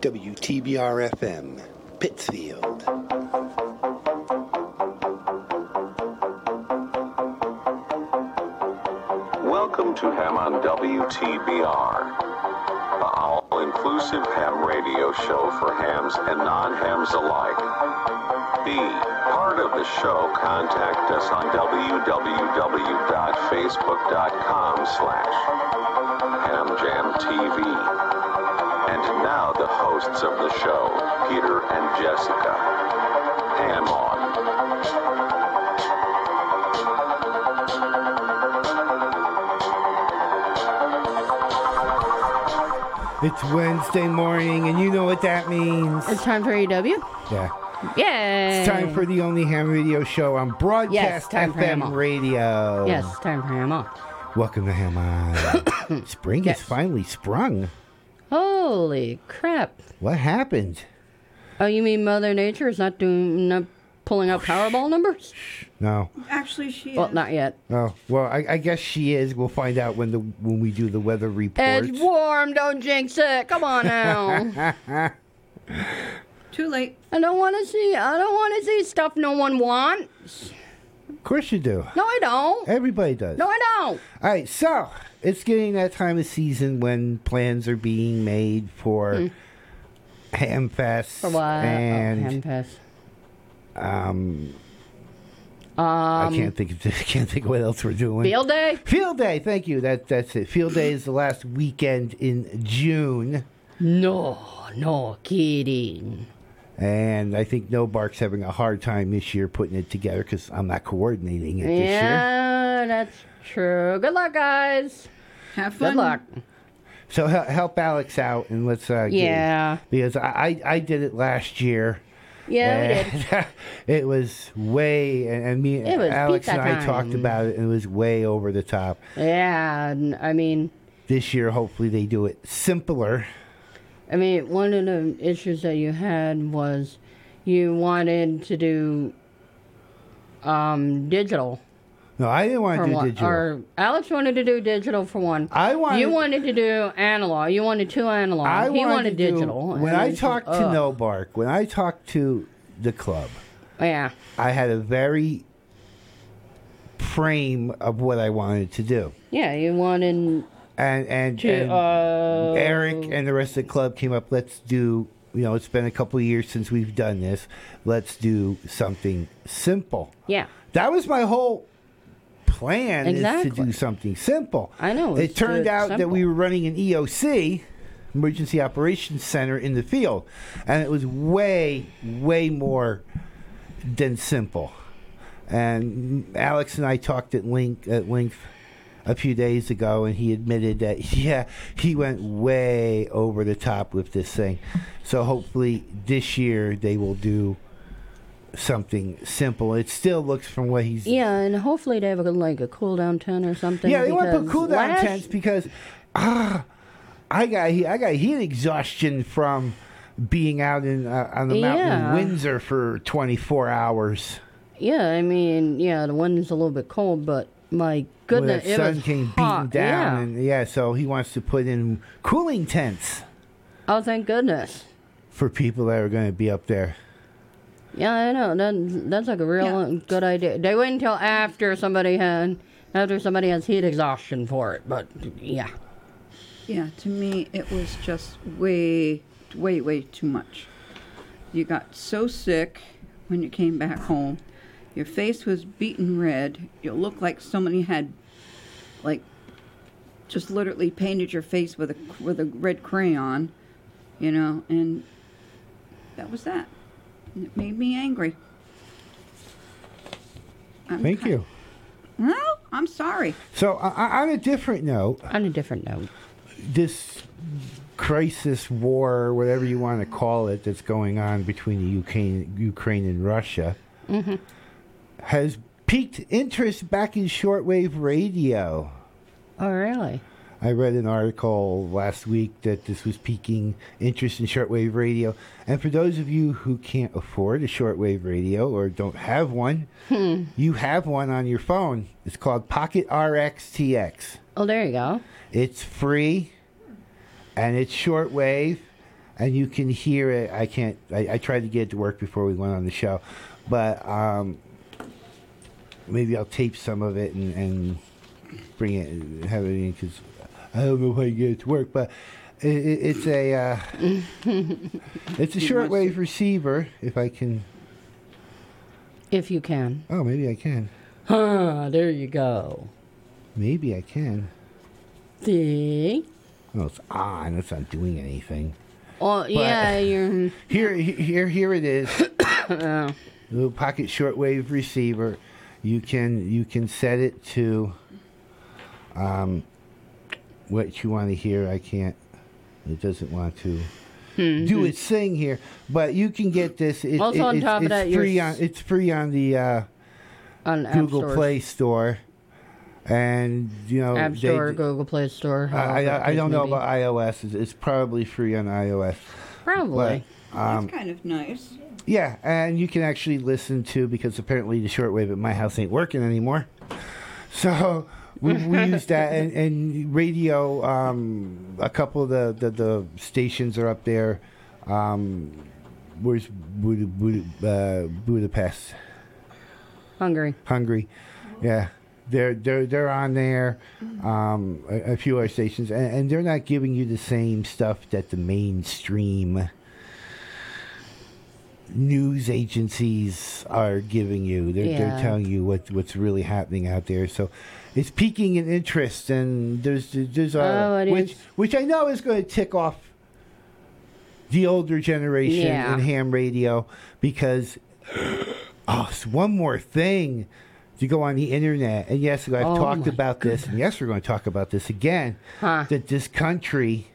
WTBR FM, Pittsfield. Welcome to Ham on WTBR, the all-inclusive ham radio show for hams and non-hams alike. Be part of the show. Contact us on www.facebook.com slash hamjamtv. And now the hosts of the show, Peter and Jessica. Ham on. It's Wednesday morning, and you know what that means. It's time for AW. Yeah. Yay! It's time for the only ham radio show on Broadcast time for FM Ham radio. Yes, time for Ham On. Welcome to Ham On. Spring Yes. has finally sprung. Holy crap! What happened? Oh, you mean Mother Nature is not doing, not pulling out Powerball numbers? No. Actually, she Well, is. not yet. Oh well, I, I guess she is. We'll find out when the when we do the weather report. It's warm. Don't jinx it. Come on now. Too late. I don't want to see. I don't want to see stuff no one wants. Of course you do. No, I don't. Everybody does. No, I don't. All right, so it's getting that time of season when plans are being made for Ham Fest Hmm. For what? and oh, Hamfest. um, Um, I can't think of can't think of what else we're doing. Field day. Field Day, thank you. That that's it. Field Day is the last weekend in June, No, no kidding. And I think NoBARC's having a hard time this year putting it together because I'm not coordinating it this year. Yeah, that's true. Good luck, guys. Have fun. Good luck. So hel- help Alex out and let's uh, get- Yeah. because I, I I did it last year. Yeah, we did. It was way, and, and me, It was Alex pizza and I talked about it, and it was way over the top. Yeah, and I mean, This year, hopefully, they do it simpler. I mean, one of the issues that you had was you wanted to do um, digital No, I didn't want to do one, digital. or Alex wanted to do digital for one. I wanted- you wanted to do analog. You wanted two analog. I he wanted wanted do- digital. when I talked to. No Bark, when I talked to the club, yeah, I had a very frame of what I wanted to do, yeah, you wanted and and, to. and uh, Eric and the rest of the club came up. Let's do. You know, it's been a couple of years since we've done this. Let's do something simple. yeah, That was my whole plan is to do something simple. I know, It turned out that we were running an EOC, Emergency Operations Center, in the field, and it was way, way more than simple. And Alex and I talked at length, at length a few days ago, and he admitted that yeah, he went way over the top with this thing. So hopefully this year they will do something simple. It still looks from what he's yeah, and hopefully they have a, like a cool down tent or something. yeah, they want to put cool down last- tents because ah, I got I got heat exhaustion from being out in uh, on the mountain Yeah. in Windsor for 24 hours. Yeah, I mean, yeah, the wind's a little bit cold, but my goodness, that it sun was came hot. beating down, Yeah. and yeah, so he wants to put in cooling tents Oh, thank goodness. for people that are going to be up there. Yeah, I know. That, that's like a real Yeah. good idea. They wait until after somebody had after somebody has heat exhaustion for it, but yeah. Yeah, to me, it was just way, way, way too much. You got so sick when you came back home. Your face was beaten red. You looked like somebody had, like, just literally painted your face with a with a red crayon, you know, and that was that. And it made me angry. I'm Thank ki- you. Well, I'm sorry. So uh, on a different note, On a different note. this crisis war, whatever you want to call it, that's going on between the Ukraine, Ukraine and Russia, has piqued interest back in shortwave radio. Oh, really? I read an article last week that this was piquing interest in shortwave radio. And for those of you who can't afford a shortwave radio or don't have one, you have one on your phone. It's called Pocket RX TX. Oh, there you go. It's free and it's shortwave and you can hear it. I can't. I, I tried to get it to work before we went on the show, but um, maybe I'll tape some of it and, and bring it and have it in because I don't know how can get it to work. But it, it, it's a uh, it's a shortwave receiver. If I can. If you can. Oh, maybe I can. Huh, there you go. Maybe I can. See? Oh, it's on. It's not doing anything. Oh, yeah, you're. Here, here, here it is. Little pocket shortwave receiver. You can you can set it to um, what you want to hear. I can't. It doesn't want to do its thing here, but you can get this. It. Also it- on it's, top of it's that, free on it's free on the uh, on Google Store. Play Store, and you know App they- Store, Google Play Store. I, I, I don't know be. about iOS. It's, it's probably free on iOS. Probably. Um, That's kind of nice. Yeah, and you can actually listen to because apparently the shortwave at my house ain't working anymore. So we, we use that and, and radio. Um, a couple of the, the, the stations are up there. Um, where's Bud- Bud- uh, Budapest? Hungry. Hungary. Yeah. They're they're they're on there, um, a, a few other stations, and, and they're not giving you the same stuff that the mainstream news agencies are giving you. They're they're telling you what what's really happening out there. So it's piquing an interest, and there's there's a Oh, which is. which I know is going to tick off the older generation Yeah. in ham radio because oh, it's one more thing to go on the internet. And yes, I've Oh talked about this, and yes, we're going to talk about this again. Huh. That this country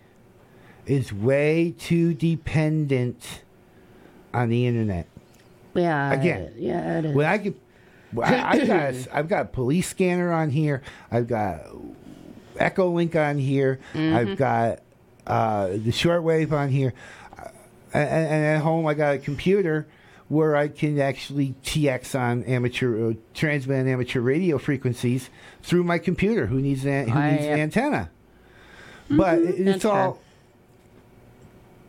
is way too dependent on the internet. Yeah. Again. Yeah, it is. When I get, I, I've got, I've got a police scanner on here. I've got EchoLink on here. Mm-hmm. I've got uh, the shortwave on here, uh, and, and at home I got a computer where I can actually TX on amateur, uh, transmit on amateur radio frequencies through my computer. Who needs an, who I, needs an antenna? But it- it's all fair.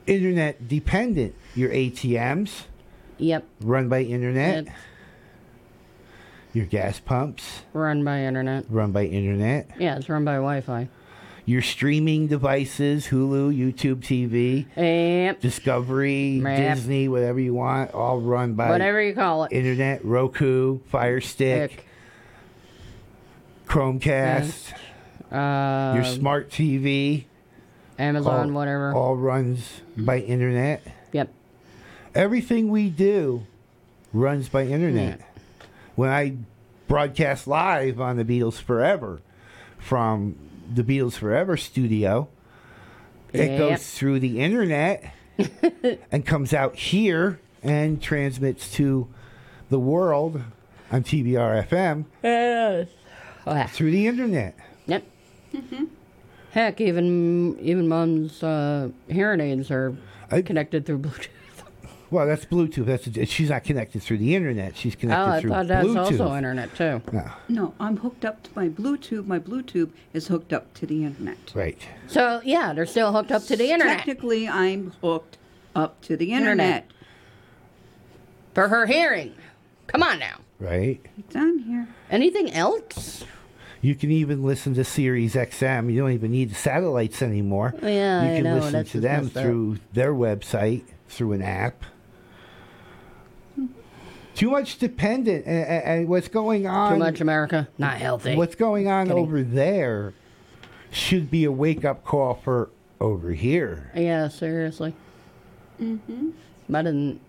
Internet dependent. Your ATMs Yep. run by internet. Yep. Your gas pumps Run by internet. run by internet. Yeah, it's run by Wi-Fi. Your streaming devices, Hulu, YouTube TV, Yep. Discovery, Yep. Disney, whatever you want, all run by Whatever you call it. internet, Roku, Fire Stick, Ick. Chromecast, Uh, your smart TV, Amazon, all, whatever. all runs by internet. Yep. Everything we do runs by internet. When I broadcast live on the Beatles Forever from the Beatles Forever studio, it Yep. goes through the internet and comes out here and transmits to the world on TBR FM Yes. Ah, through the internet. Yep. Heck, even even mom's uh, hearing aids are I- connected through Bluetooth. Well, that's Bluetooth. That's she's not connected through the internet. She's Oh, connected I through thought that's Bluetooth. also internet too. No, No, I'm hooked up to my Bluetooth. My Bluetooth is hooked up to the internet. right. So yeah, they're still hooked up to the internet Technically, I'm hooked up to the Internet. internet. for her hearing. Come on now. Right. It's on here. Anything else? You can even listen to Sirius XM. You don't even need the satellites anymore. Yeah, you I can know, listen that's to just them messed up. through their website, through an app. Too much dependent, and, and- and what's going on? Too much America, not healthy. What's going on Kidding. over there should be a wake up call for over here. Yeah, seriously. Mm-hmm. But didn't.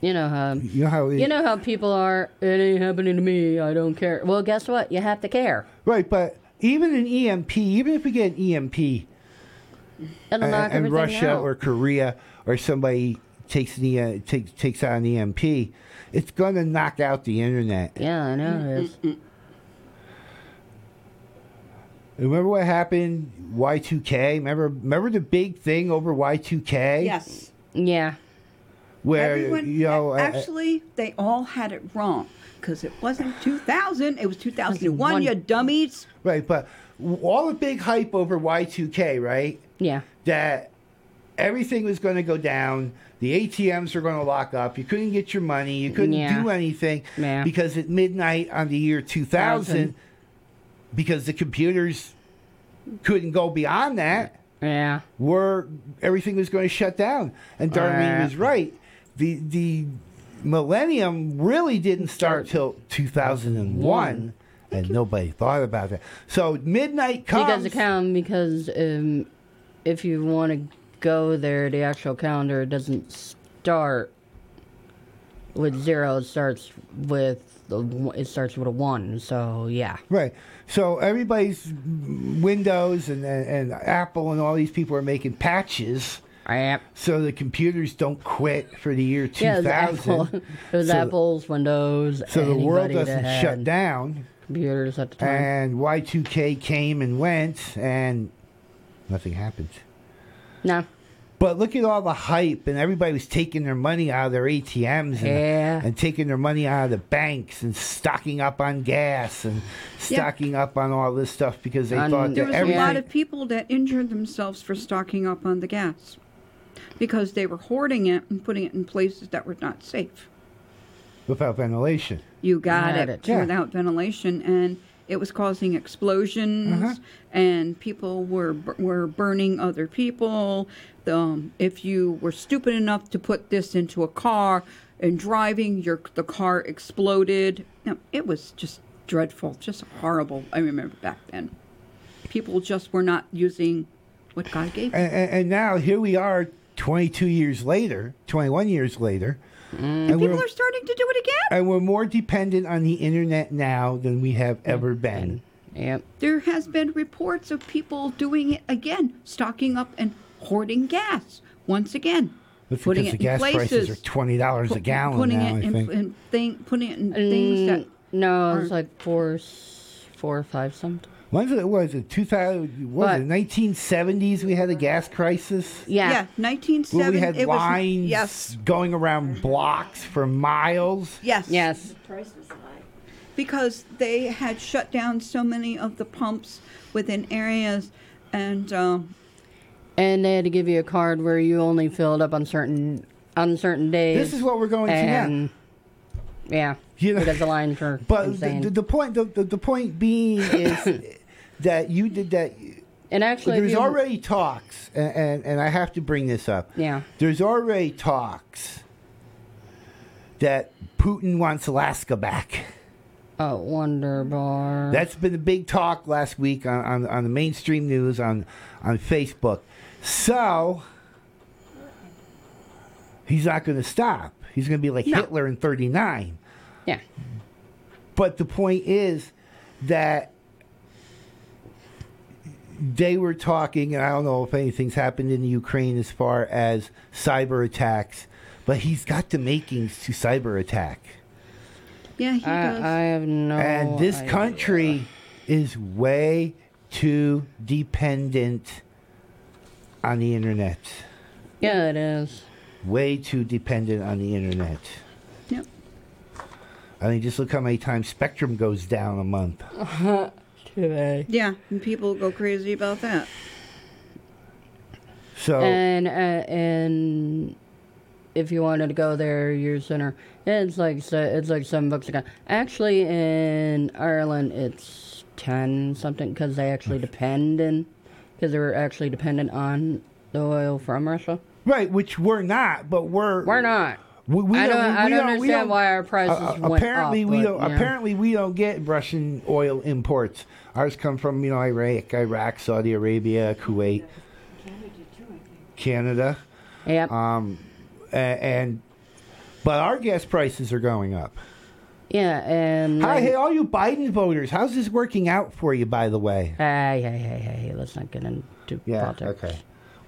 You know how You know how? It, you know how people are. It ain't happening to me. I don't care. Well, guess what? You have to care. right? But even an EMP, even if we get an EMP, It'll and, knock and Russia out. or Korea or somebody takes an e, takes takes out an EMP, it's going to knock out the internet. yeah, I know it is. Remember what happened Y2K? Remember remember the big thing over Y2K? Yes. Yeah. Where Everyone, you know actually, they all had it wrong because it wasn't 2000. It was 2001. You 2001. dummies. right, but all the big hype over Y2K, right? Yeah. That everything was going to go down. The ATMs were going to lock up. You couldn't get your money. You couldn't Yeah. do anything Yeah. because at midnight on the year 2000, Thousand. because the computers couldn't go beyond that, Yeah. were everything was going to shut down. And Darlene Uh. was right. The the millennium really didn't start till 2001, and nobody thought about that. So midnight comes. Because the count, because um, if you want to go there, the actual calendar doesn't start with zero. It starts with the, it starts with a one. So yeah. Right. So everybody's Windows and, and, and Apple and all these people are making patches Yep. so the computers don't quit for the year Yeah, it was 2000. Apple. It was So- Apple's Windows. So the world doesn't shut down. Computers at the time. And Y2K came and went, and nothing happened. no. But look at all the hype, and everybody was taking their money out of their ATMs and, Yeah. and taking their money out of the banks and stocking up on gas and Yeah. stocking up on all this stuff because they On- thought There that was a lot of people that injured themselves for stocking up on the gas because they were hoarding it and putting it in places that were not safe. without ventilation. You got Got it, it. Yeah. without ventilation, and it was causing explosions, Uh-huh. and people were were burning other people. Um, if you were stupid enough to put this into a car and driving, your the car exploded. No, it was just dreadful, just horrible. I remember back then, people just were not using what God gave. them. And, and, and now here we are, 22 years later, 21 years later, and, People we're, starting to do it again. and we're more dependent on the internet now than we have ever been. Yep. There has been reports of people doing it again, stocking up and hoarding gas once again. That's putting because it the gas in places, prices are twenty dollars a pu- gallon putting now. it I in, think. in thing, putting it in things that Mm, no, are- it's like four, four or five something. When's it was it two thousand? Was But- it nineteen seventies? We had a gas crisis. Yeah. yeah, nineteen Where we had it was, lines yes, going around blocks for miles. yes, Yes. because they had shut down so many of the pumps within areas, and um, And they had to give you a card where you only filled up on certain on certain days. This is what we're going to now. yeah, You know- because the lines were But the, insane. the, the point, the, the, the point being is that you did that. and actually, There's already talks, and, and and I have to bring this up. yeah. There's already talks that Putin wants Alaska back. Oh, Wonder Bar. That's been the big talk last week on, on, on the mainstream news on on Facebook. So he's not going to stop. He's going to be like No. Hitler in '39. yeah. But the point is that they were talking, and I don't know if anything's happened in Ukraine as far as cyber attacks, but he's got the makings to cyber attack. yeah, he does. I, I have no. and this idea. country is way too dependent on the internet. Yeah, it is. Way too dependent on the internet. Yep. I mean, just look how many times Spectrum goes down a month. Today. Yeah, and people go crazy about that. So And uh, and if you wanted to go there, your center, it's like it's like seven bucks a gun. Actually, in Ireland, it's ten something because they actually depend in because they were actually dependent on the oil from Russia. right, which we're not, but we're We're not. We, we I don't. we I don't we understand why our prices uh, went apparently up. we but, don't. yeah. Apparently we don't get Russian oil imports. Ours come from you know Iraq, Iraq, Saudi Arabia, Kuwait, Canada, Yep. um, a- and but our gas prices are going up. yeah, and Hi, like- hey, all you Biden voters, how's this working out for you? By the way, hey, hey, hey, hey, let's not get into yeah, politics. okay,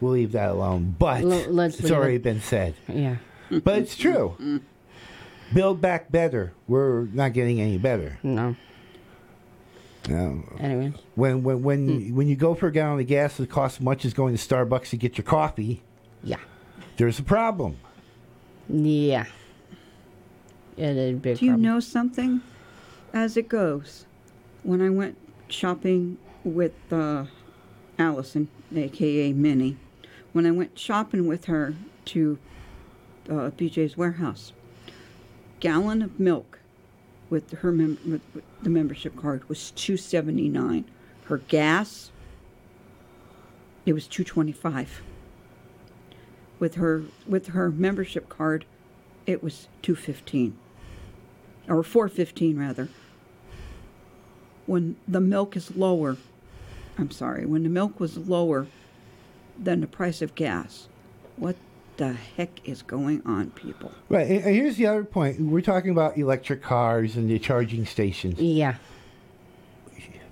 we'll leave that alone. But L- let's it's already it. been said. Yeah. But it's true. Build back better. We're not getting any better. No. No. Anyways. When when when when you go for a gallon of gas that costs as much as going to Starbucks to get your coffee, Yeah. there's a problem. Yeah. It is a big Do you problem. know something? As it goes, when I went shopping with uh, Allison, aka Minnie, when I went shopping with her to uh, BJ's warehouse. Gallon of milk with her mem- with, the membership card was two seventy nine. Her gas, it was two twenty five. With her with her membership card, it was two fifteen, or four fifteen rather. When the milk is lower, I'm sorry, when the milk was lower than the price of gas, what the heck is going on, people? Right, and, and here's the other point. We're talking about electric cars and the charging stations. Yeah.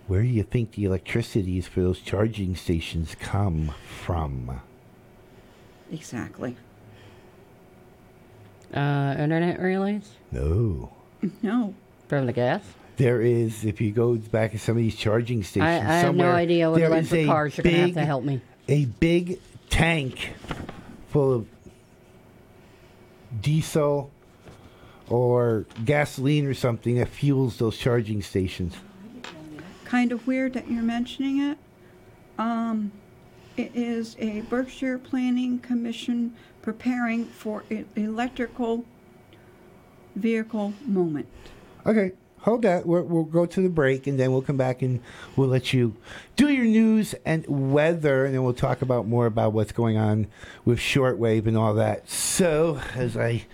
Where do you think the electricity for those charging stations come from? Exactly. Uh, internet relays No. No. from the gas. There is, if you go back to some of these charging I, stations, I have no idea what electric a cars are going to have to help me. A big tank full of diesel or gasoline or something that fuels those charging stations. Kind of weird that you're mentioning it. Um, it is a Berkshire Planning Commission preparing for electrical vehicle moment. Okay, hold that. We'll, we'll go to the break and then we'll come back and we'll let you do your news and weather, and then we'll talk about more about what's going on with shortwave and all that. So, as I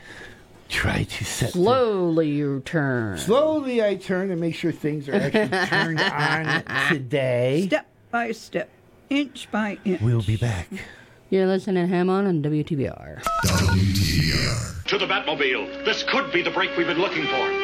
try to set the- Slowly you turn. slowly, I turn and make sure things are actually turned on today. Step by step, inch by inch. We'll be back. You're listening to Ham on on WTBR. To the Batmobile. This could be the break we've been looking for.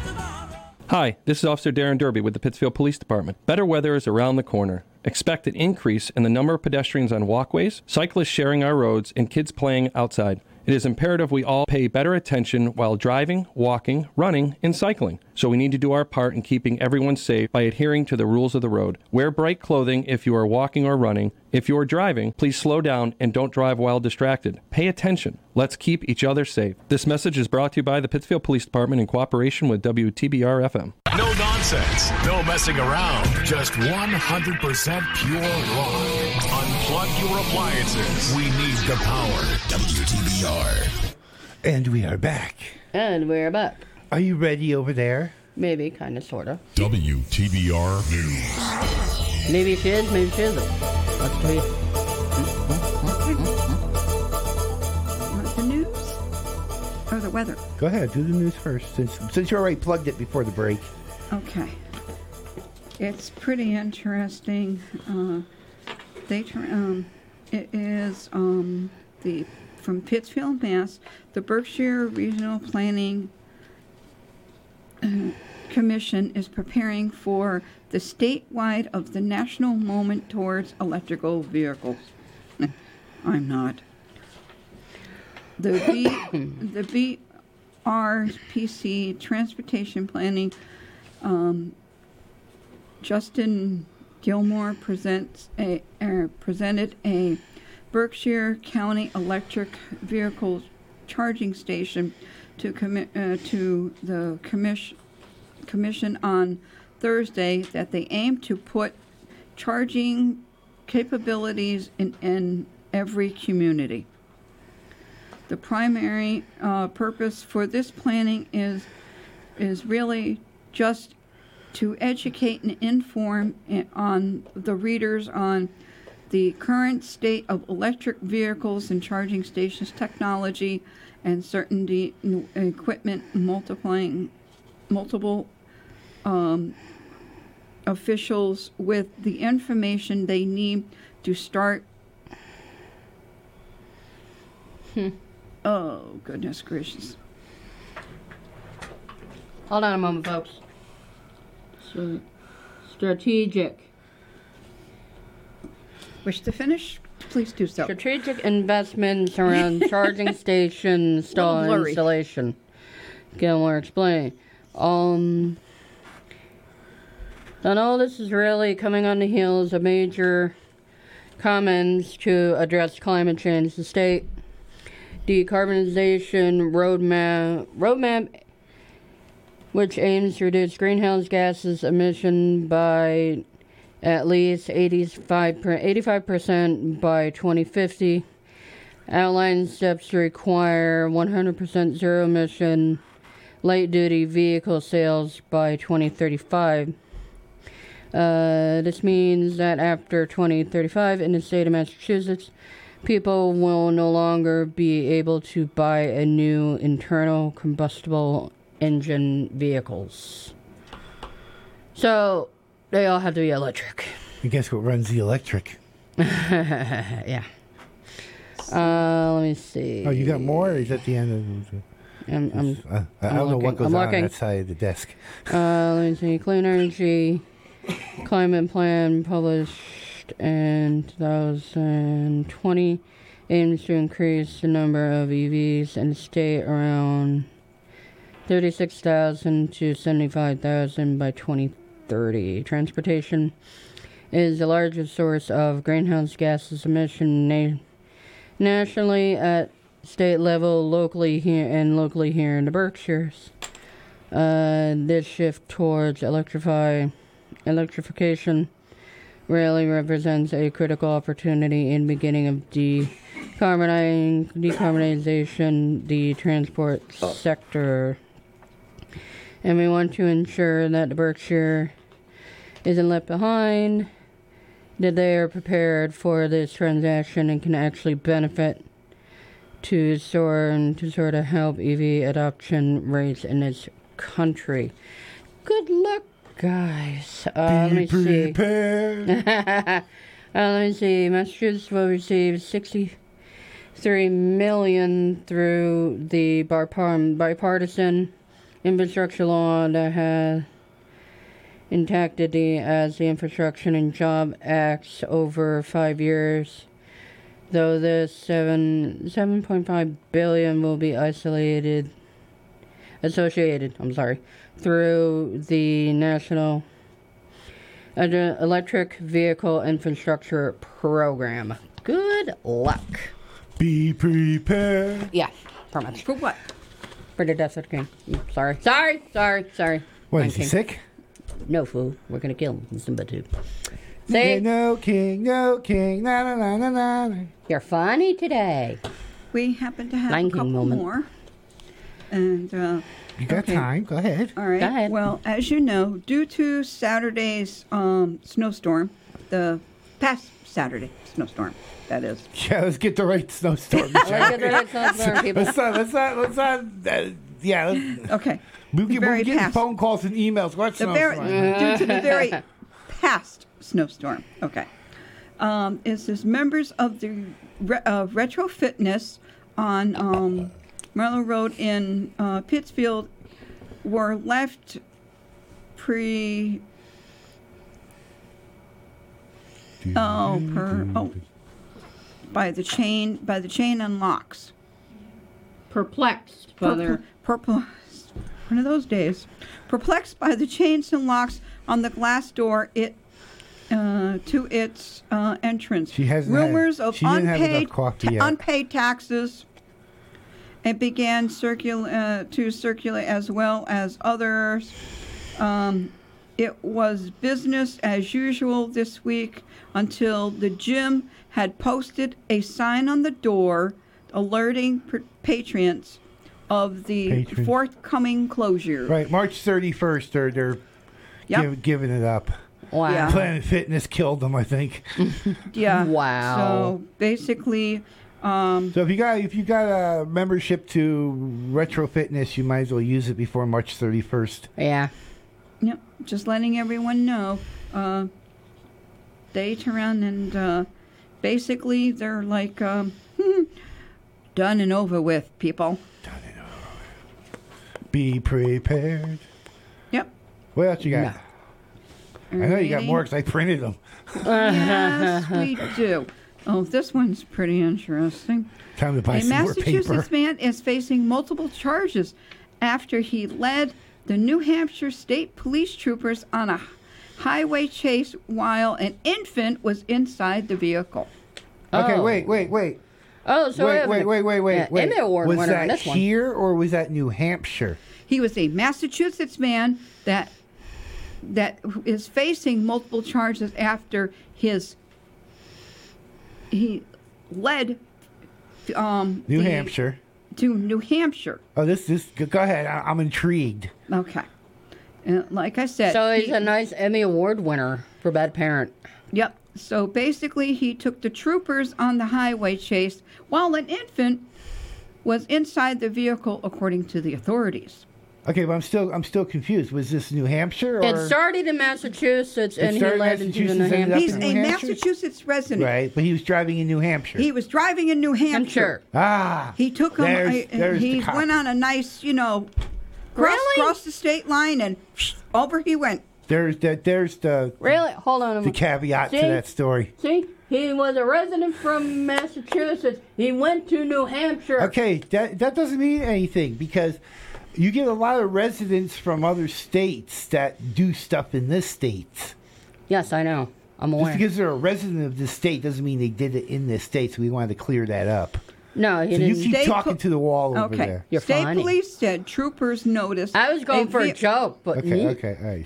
Hi, this is Officer Darren Derby with the Pittsfield Police Department. Better weather is around the corner. Expect an increase in the number of pedestrians on walkways, cyclists sharing our roads, and kids playing outside. It is imperative we all pay better attention while driving, walking, running, and cycling. So we need to do our part in keeping everyone safe by adhering to the rules of the road. Wear bright clothing if you are walking or running. If you are driving, please slow down and don't drive while distracted. Pay attention. Let's keep each other safe. This message is brought to you by the Pittsfield Police Department in cooperation with WTBR FM. No nonsense, no messing around, just 100% pure rock. Unplug your appliances. We need the power. WTBR. And we are back. And we're back. Are you ready over there? Maybe, kind of, sort of. WTBR News. Maybe she is, maybe she isn't. The news or the weather? Go ahead, do the news first, since since you already plugged it before the break. Okay. It's pretty interesting. Uh, they um, it is um, the from Pittsfield, Mass. The Berkshire Regional Planning Commission is preparing for the statewide of the national moment towards electrical vehicles. I'm not. The B, the BRPC Transportation Planning um, Justin Gilmore presents a uh, presented a Berkshire County electric vehicle charging station to commi- uh, to the commission commission on Thursday that they aim to put charging capabilities in, in every community. The primary uh, purpose for this planning is is really just to educate and inform on the readers on the current state of electric vehicles and charging stations technology and certain equipment multiplying multiple um, officials with the information they need to start. Oh, goodness gracious. Hold on a moment, folks. So, strategic. Wish to finish? Please do so. Strategic investments around charging station blurry. installation. Gilmore explain. Um, and all this is really coming on the heels of major comments to address climate change. The state decarbonization roadmap roadmap which aims to reduce greenhouse gases emission by at least 85, 85% by 2050 outlines steps to require 100% zero emission light duty vehicle sales by 2035 uh, this means that after 2035 in the state of Massachusetts, people will no longer be able to buy a new internal combustible engine vehicles. So they all have to be electric. And guess what runs the electric? yeah. Uh, let me see. Oh, you got more? Or is that the end of? I'm, I'm, Uh, I I'm don't know what goes I'm on looking. that side of the desk. Uh, let me see. Clean energy climate plan published in 2020 aims to increase the number of EVs in the state around 36,000 to 75,000 by 2030. Transportation is the largest source of greenhouse gases emission na- nationally at state level, locally here, and locally here in the Berkshires. Uh, this shift towards electrify, electrification really represents a critical opportunity in beginning of decarbonizing, decarbonization the transport sector. And we want to ensure that the Berkshire isn't left behind, that they are prepared for this transaction and can actually benefit to sort to sort of help EV adoption rates in this country. Good luck, guys. Uh, let me see. uh, let me see. Massachusetts will receive sixty-three million through the bipartisan infrastructure law that has enacted the as the Infrastructure and Job Acts over five years though this seven seven point five billion will be isolated associated I'm sorry through the national electric vehicle infrastructure program. Good luck. Be prepared. Yeah, pretty much. For what? For the death of king. Sorry, sorry, sorry, sorry. What I'm is he king. sick? No fool. We're gonna kill him. Simba too. Yeah, See, no king, no king. Na na na na na. na. you're funny today. We happen to have Lion a King couple moment. more. And uh, You got Okay. time? Go ahead. All right. Go ahead. Well, as you know, due to Saturday's um, snowstorm, the past Saturday snowstorm, that is. Yeah, let's get the right snowstorm. Let's get the right snowstorm, people. let's not. Let's not. Let's not. Uh, yeah. Let's, Okay. we The get, very we're getting past- phone calls and emails. What The very, snowstorm? due to the very past snowstorm. Okay. Um, it says members of the re- uh, Retro Fitness on um, Merrill Road in uh, Pittsfield were left pre. Oh, per oh, by the chain by the chain unlocks. Perplexed by their Purple. One of those days. Perplexed by the chains and locks on the glass door, it uh, to its uh, entrance. She had- Rumors of have enough unpaid ta- unpaid taxes. It began circul- uh, to circulate as well as others. Um, it was business as usual this week until the gym had posted a sign on the door alerting per- patrons of the Patrons. forthcoming closure. Right, March thirty first. They're they're Yep. give, giving it up. Wow. Yeah. Planet Fitness killed them, I think. Yeah. Wow. So basically, um, So if you got if you got a membership to Retro Fitness, you might as well use it before March 31st. Yeah. Yep, just letting everyone know. Uh, they turn around and uh, basically they're like, um, hmm, done and over with, people. Be prepared. Yep. What else you got? I know you got more because I printed them. yes, we do. Oh, this one's pretty interesting. Time to buy a some more paper. A Massachusetts man is facing multiple charges after he led the New Hampshire State Police troopers on a highway chase while an infant was inside the vehicle. Okay, Oh. wait, wait, wait. Oh, so we wait, have wait, wait, wait, wait, yeah, wait. Emmy Award was winner on that this one. here or was that New Hampshire? He was a Massachusetts man that that is facing multiple charges after his he led um, New the- Hampshire. to New Hampshire. Oh, this this. Go ahead. I, I'm intrigued. Okay, and like I said, So he's he- a nice Emmy Award winner for Bad Parent. Yep. So basically, he took the troopers on the highway chase while an infant was inside the vehicle, according to the authorities. Okay, but I'm still I'm still confused. Was this New Hampshire or It started in Massachusetts and he started in led into New Massachusetts, ended Hampshire. up He's in a Hampshire? Massachusetts resident. right? But he was driving in New Hampshire. He was driving in New Hampshire. ah, He took him. There's- there's the he cop. went on a nice, you know, cross, Really? crossed the state line and over he went. There's the there's the Really? Hold on a the minute. caveat to that story. See? He was a resident from Massachusetts. He went to New Hampshire. Okay, that that doesn't mean anything because you get a lot of residents from other states that do stuff in this state. Yes, I know. I'm aware. Just because they're a resident of this state doesn't mean they did it in this state. So we wanted to clear that up. No, he So you didn't. keep State talking po- to the wall over Okay. there. You're State funny. police said troopers noticed. I was going for a joke, but Okay, neat. okay, all right.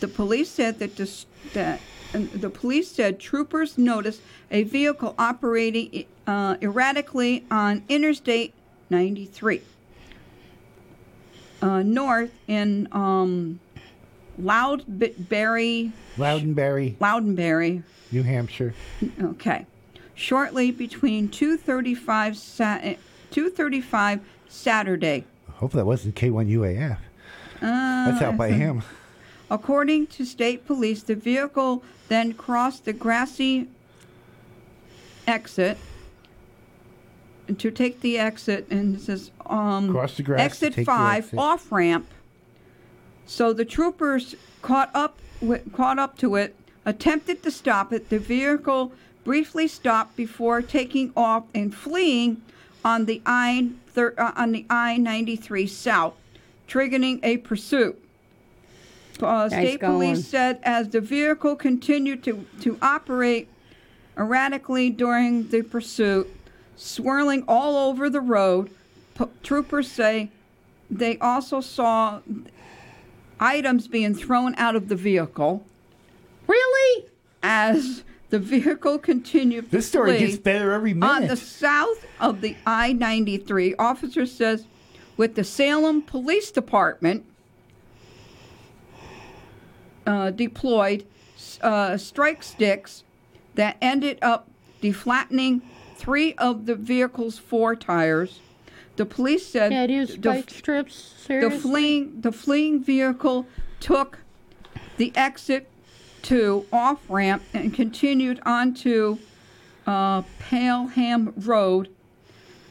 The police said that this, that and the police said troopers noticed a vehicle operating uh, erratically on Interstate 93 uh, north in um, Loudberry, Loudonberry, Loudonberry. New Hampshire. Okay, shortly between 2:35 sa- 2:35 Saturday. Hope that wasn't K1UAF. That's out by him. According to state police, the vehicle then crossed the grassy exit to take the exit, and it says um, Cross the grass to exit take the five exit. off ramp. So the troopers caught up with, caught up to it, attempted to stop it. The vehicle briefly stopped before taking off and fleeing on the I thir- uh, on the I ninety three south, triggering a pursuit. Uh, state going. police said as the vehicle continued to, to operate erratically during the pursuit, swirling all over the road, p- troopers say they also saw items being thrown out of the vehicle Really? as the vehicle continued This to story flee gets better every minute. on the south of the I 93. Officer says with the Salem Police Department uh, deployed uh, strike sticks that ended up deflattening three of the vehicle's four tires. The police said Yeah, the, spike strips. the fleeing the fleeing vehicle took the exit to off ramp and continued onto uh, Pelham Road,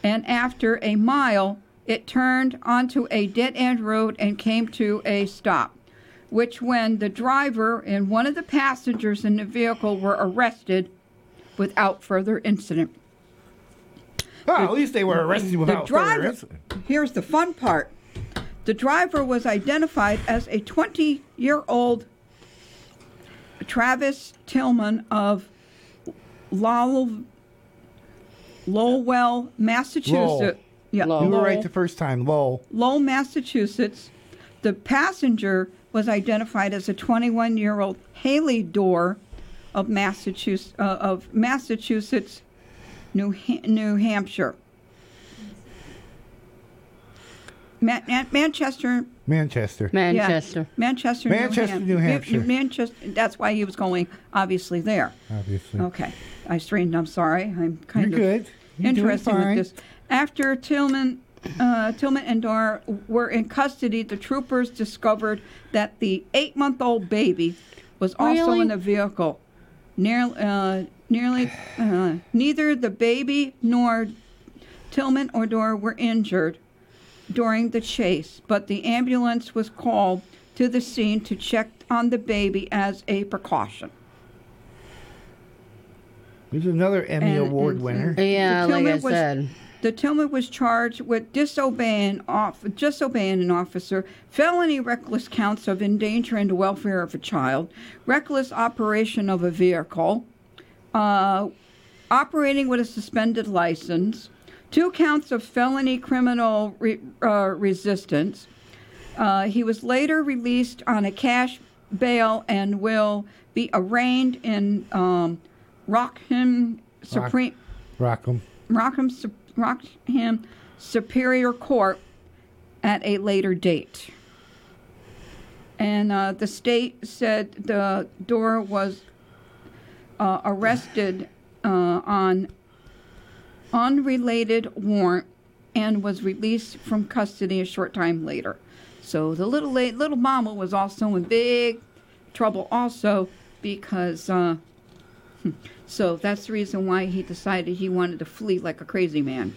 and after a mile, it turned onto a dead end road and came to a stop. Which, when the driver and one of the passengers in the vehicle were arrested without further incident. Oh, at least they were arrested without the further driver, incident. here's the fun part. The driver was identified as a 20 year old Travis Tillman of Lowell, Lowell, Massachusetts. Yeah, You were right the first time. Lowell. Lowell, Massachusetts. The passenger was identified as a 21 year old Haley Dorr of Massachusetts, uh, of Massachusetts, New, ha- New Hampshire. Ma- Man- Manchester. Manchester. Manchester. Yeah, Manchester, Manchester, New New Hampshire. Manchester. That's why he was going, obviously, there. Obviously. Okay. I straightened. I'm sorry. I'm kind You're of good. You're doing interested fine. with this. After Tillman, uh, Tillman and Dar were in custody, the troopers discovered that the eight-month-old baby was also Really? in the vehicle. Near, uh, nearly, uh, neither the baby nor Tillman or Dor were injured during the chase, but the ambulance was called to the scene to check on the baby as a precaution. There's another Emmy And- Award and- winner. Yeah, The like I Tillman was- said. The Tillman was charged with disobeying off, disobeying an officer, felony reckless counts of endangering the welfare of a child, reckless operation of a vehicle, uh, operating with a suspended license, two counts of felony criminal re, uh, resistance. Uh, he was later released on a cash bail and will be arraigned in um, Rockham Supreme. Rockham. Rockham, Su- Rockham Superior Court at a later date. And uh, the state said the door was uh, arrested uh, on unrelated warrant and was released from custody a short time later. So the little little mama was also in big trouble also because uh, so that's the reason why he decided he wanted to flee like a crazy man.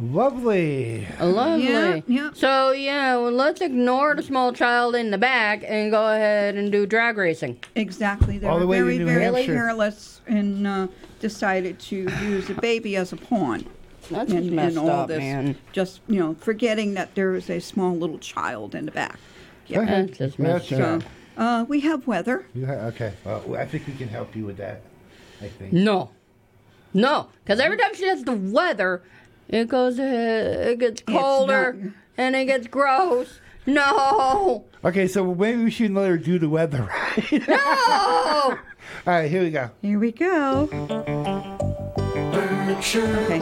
Lovely. Lovely. Yeah, yeah. So yeah, well, let's ignore the small child in the back and go ahead and do drag racing. Exactly. They All were the way to very, New very Hampshire. careless and uh, decided to use a baby as a pawn. That's and, messed and all up, this, man. just you know, forgetting that there is a small little child in the back. Yeah. That's just That's messed all So, uh, we have weather. You ha- okay. Well, I think we can help you with that. I think. No, no, because every time she does the weather, it goes, uh, it gets colder not- and it gets gross. No, Okay, so maybe we should let her do the weather, right? no. All right, here we go. Here we go. Okay.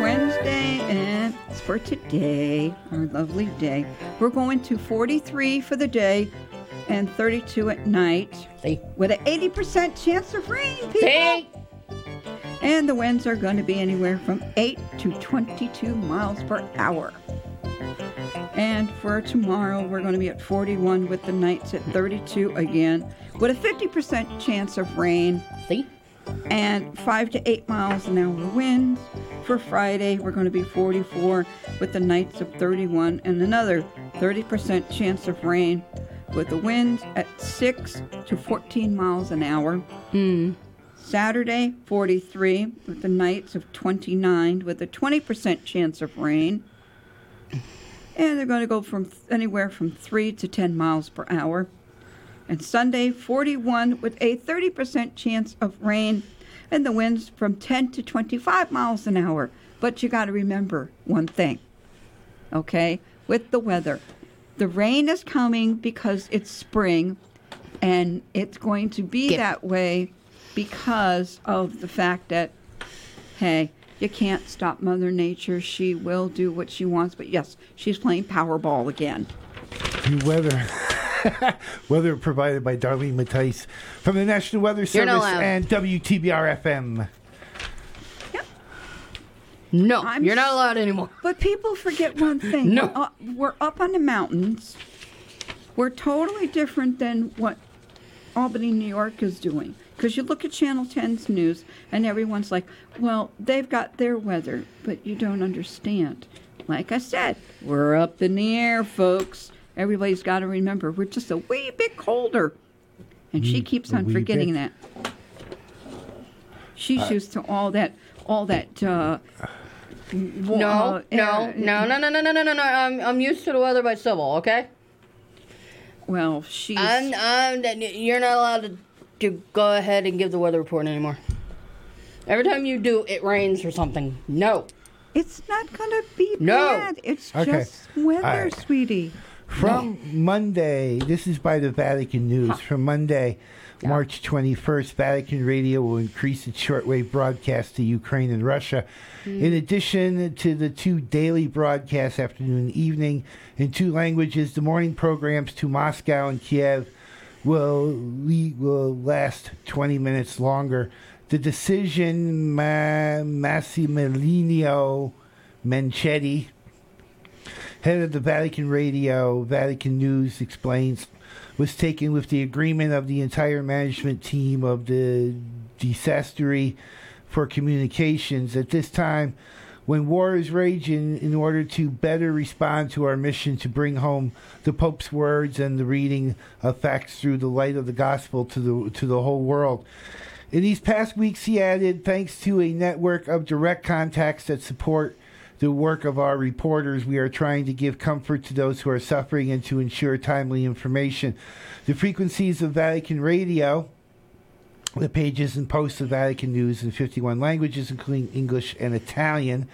Wednesday and it's for today, our lovely day. We're going to 43 for the day and 32 at night See, with an 80% chance of rain, people. see, And the winds are going to be anywhere from 8 to 22 miles per hour. And for tomorrow, we're going to be at 41 with the nights at 32 again, with a 50% chance of rain see. and 5 to 8 miles an hour winds. For Friday, we're going to be 44 with the nights of 31 and another 30% chance of rain with the winds at 6 to 14 miles an hour. Hmm. Saturday, 43 with the nights of 29 with a 20% chance of rain. And they're going to go from th- anywhere from 3 to 10 miles per hour. And Sunday, 41 with a 30% chance of rain and the winds from 10 to 25 miles an hour. But you got to remember one thing, okay, with the weather. The rain is coming because it's spring and it's going to be Get- that way because of the fact that, hey, you can't stop Mother Nature. She will do what she wants. But yes, she's playing Powerball again. The weather. weather provided by Darlene Mattice from the National Weather You're Service not and WTBR FM. No, I'm you're not allowed anymore. But people forget one thing. No. We're up, we're up on the mountains. We're totally different than what Albany, New York is doing. Because you look at Channel 10's news and everyone's like, well, they've got their weather, but you don't understand. Like I said, we're up in the air, folks. Everybody's got to remember, we're just a wee bit colder. And she keeps on forgetting bit. that. She's used to all that, all that, uh, No, uh, no, no, no, no, no, no, no, no, no. I'm, I'm used to the weather by Sybil, okay? Well, she's. I'm, I'm, you're not allowed to, to go ahead and give the weather report anymore. Every time you do, it rains or something. No. It's not gonna be No. bad. It's Okay. just weather, All right. sweetie. From Monday, this is by the Vatican News. From Monday, March 21st, Vatican Radio will increase its shortwave broadcast to Ukraine and Russia. Hmm. In addition to the two daily broadcasts, afternoon and evening, in two languages, the morning programs to Moscow and Kiev will le- will last 20 minutes longer. The decision, Ma- Massimiliano Menichetti, head of the Vatican Radio, Vatican News, explains, was taken with the agreement of the entire management team of the dicastery for communications. At this time, when war is raging, in order to better respond to our mission to bring home the Pope's words and the reading of facts through the light of the gospel to the to the whole world. In these past weeks, he added, thanks to a network of direct contacts that support the work of our reporters, we are trying to give comfort to those who are suffering and to ensure timely information. The frequencies of Vatican Radio, the pages and posts of Vatican News in 51 languages, including English and Italian,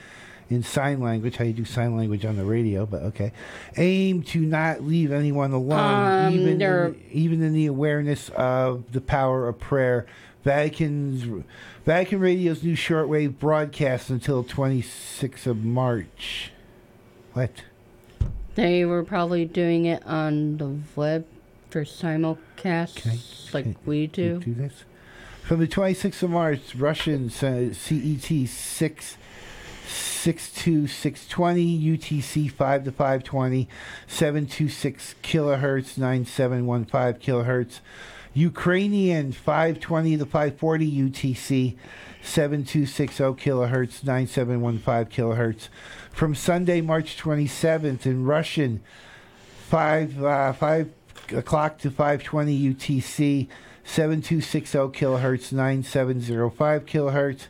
in sign language, how you do sign language on the radio, but okay, aim to not leave anyone alone, Um, even, in, even in the awareness of the power of prayer. Vatican's Vatican Radio's new shortwave broadcast until 26th of March. What? They were probably doing it on the web for simulcasts like we do. do this. From the 26th of March, Russian uh, CET 6 62620 UTC 5 to 520 726 kilohertz 9715 kilohertz. Ukrainian 520 to 540 UTC 7260 kilohertz 9715 kilohertz. From Sunday March 27th in Russian 5 uh, 5 o'clock to 520 UTC 7260 kilohertz 9705 kilohertz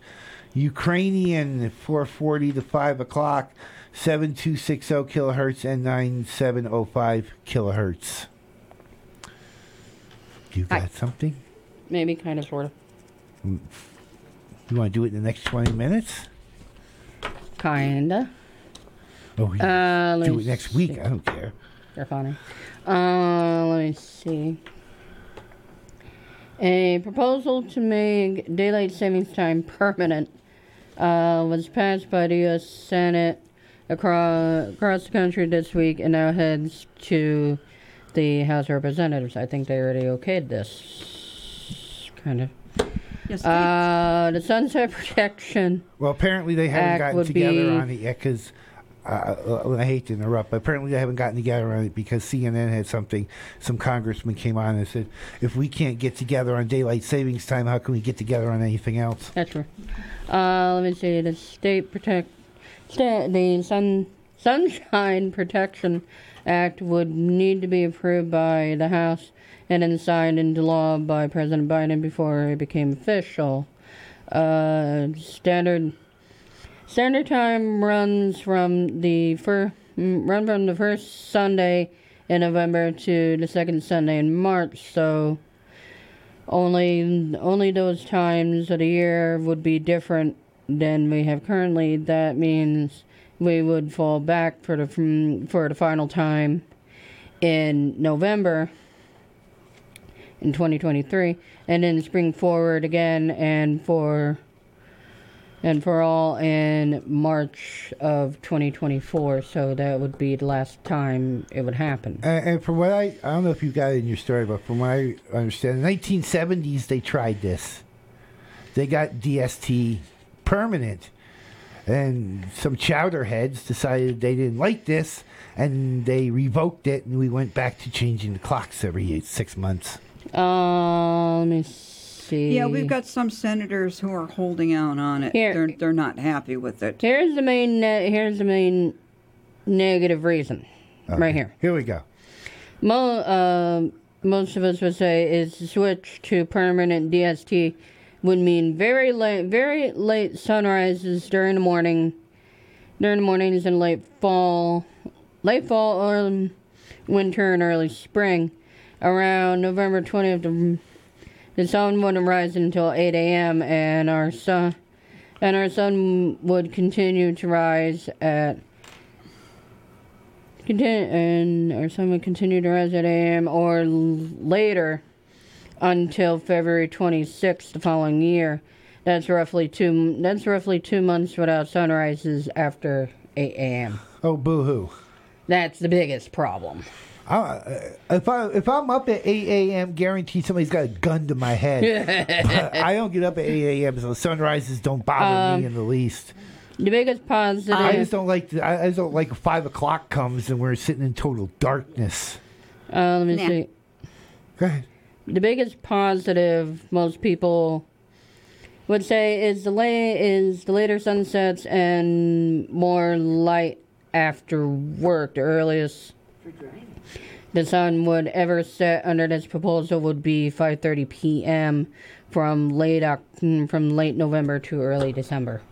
Ukrainian 440 to 5 o'clock 7260 kilohertz and 9705 kilohertz. You got Hi. something? Maybe kind of sort of. You want to do it in the next 20 minutes? Kinda. Oh, you Uh, do it next week. I don't care. They're funny. Uh, let me see. A proposal to make daylight savings time permanent uh, was passed by the U.S. Senate across across the country this week, and now heads to the House of Representatives. I think they already okayed this, kind of. Yes, Uh, the sunset protection. Well, apparently they haven't Act gotten together be- on it yet because. Uh, I hate to interrupt, but apparently they haven't gotten together on it because CNN had something. Some congressman came on and said, "If we can't get together on daylight savings time, how can we get together on anything else?" That's true. Uh, let me see. The state protect, the sun Sunshine Protection Act would need to be approved by the House and then signed into law by President Biden before it became official. Uh, standard standard time runs from the fir- mm, run from the first Sunday in November to the second Sunday in March. So only only those times of the year would be different than we have currently. That means we would fall back for the for the final time in November in 2023, and then spring forward again, and for and for all in March of 2024. So that would be the last time it would happen. And, and from what I, I don't know if you got it in your story, but from what I understand, in the 1970s they tried this. They got DST permanent, and some chowderheads decided they didn't like this, and they revoked it, and we went back to changing the clocks every eight, six months. Uh, let me see. Yeah, we've got some senators who are holding out on it. Here. They're they're not happy with it. Here's the main. Ne- here's the main negative reason, right here. Here we go. Mo- uh, most of us would say is to switch to permanent DST would mean very late, very late sunrises during the morning, during the mornings and late fall, late fall or winter and early spring. Around November 20th, the, sun wouldn't rise until 8 a.m. and our sun and our sun would continue to rise at continue and our sun would continue to rise at 8 a.m. or l- later until February 26th the following year. That's roughly two. That's roughly two months without sunrises after 8 a.m. Oh, boo hoo. That's the biggest problem. Uh, if I if I'm up at 8 a.m., guaranteed somebody's got a gun to my head. I don't get up at 8 a.m. so sunrises don't bother me Um, in the least. The biggest positive. I just don't like. The, I I just don't like five o'clock comes and we're sitting in total darkness. Uh, let me Nah. see. Go ahead. The biggest positive most people would say is the late is the later sunsets and more light after work. The earliest the sun would ever set under this proposal would be 5:30 p.m. from late from late November to early December.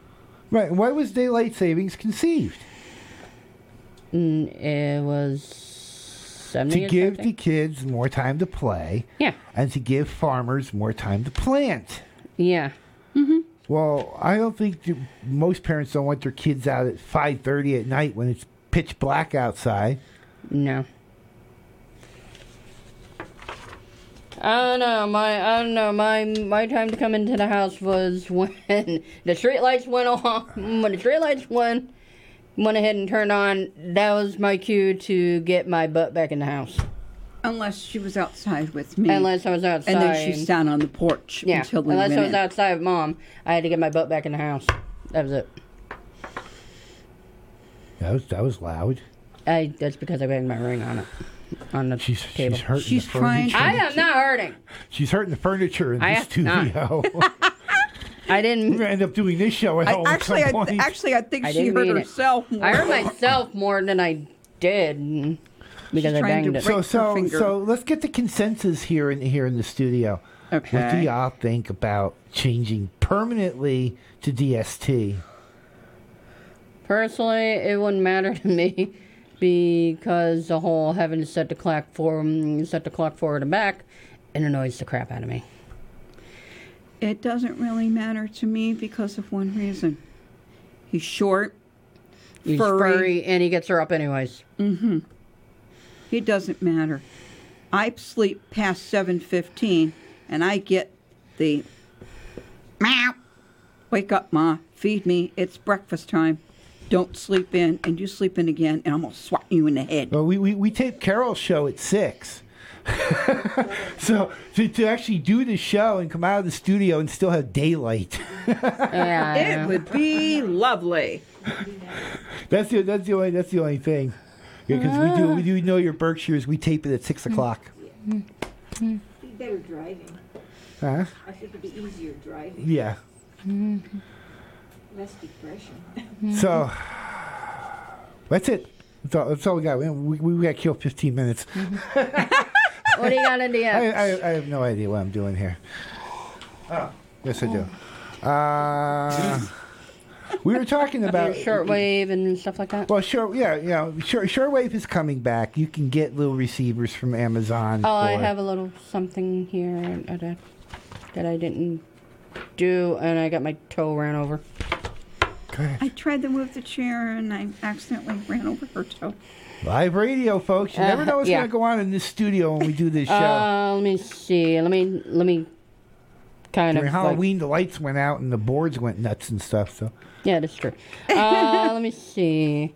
Right. Why was daylight savings conceived? Mm, It was 70 to give the kids more time to play. Yeah. And to give farmers more time to plant. Yeah. Well, I don't think th- most parents don't want their kids out at five thirty at night when it's pitch black outside. No. I don't know. My I don't know. My my time to come into the house was when the street lights went on. When the street lights went went ahead and turned on. That was my cue to get my butt back in the house. Unless she was outside with me. Unless I was outside. And then she sat on the porch Yeah. until we Unless I was in. outside with mom, I had to get my butt back in the house. That was it. That was that was loud. I that's because I banged my ring on it on the table. She's hurting the furniture. I am not hurting. She's hurting the furniture in I this studio. I didn't. We're gonna end up doing this show at I, home actually, at I, some point. actually, I think I she hurt mean it. herself more. I hurt myself more than I did because I trying to banged it. so so so let's get the consensus here in here in the studio. Okay. What do y'all think about changing permanently to DST? Personally, it wouldn't matter to me because the whole having to set the clock for set the clock forward and back, it annoys the crap out of me. It doesn't really matter to me because of one reason. He's short, He's furry. furry and he gets her up anyways. Mm-hmm. It doesn't matter. I sleep past seven fifteen, and I get the meow. Wake up, ma. Feed me. It's breakfast time. Don't sleep in, and you sleep in again, and I'm gonna swat you in the head. Well, we, we, we tape Carol's show at six. so to, to actually do the show and come out of the studio and still have daylight. yeah, It would be lovely. that's the that's the only that's the only thing. Because we do we do know your Berkshires. We tape it at six o'clock. Be better driving. Huh? I think it'd be easier driving. Yeah. Mm-hmm. Less depression. So that's it. That's all, that's all we got. We, we, we got killed fifteen minutes. What do you got in the I, I, I have no idea what I'm doing here. Oh, yes, I do. Uh, we were talking about shortwave and stuff like that. Well, sure, yeah, yeah. Sure, shortwave is coming back. You can get little receivers from Amazon. Oh, I have a little something here uh, that, that I didn't do, and I got my toe ran over. I tried to move the chair, and I accidentally ran over her toe. live radio, folks. You never Uh, know what's yeah. going to go on in this studio when we do this show. Uh, let me see. Let me let me kind During of like- Halloween, the lights went out and the boards went nuts and stuff. So Yeah, that's true. Uh, let me see.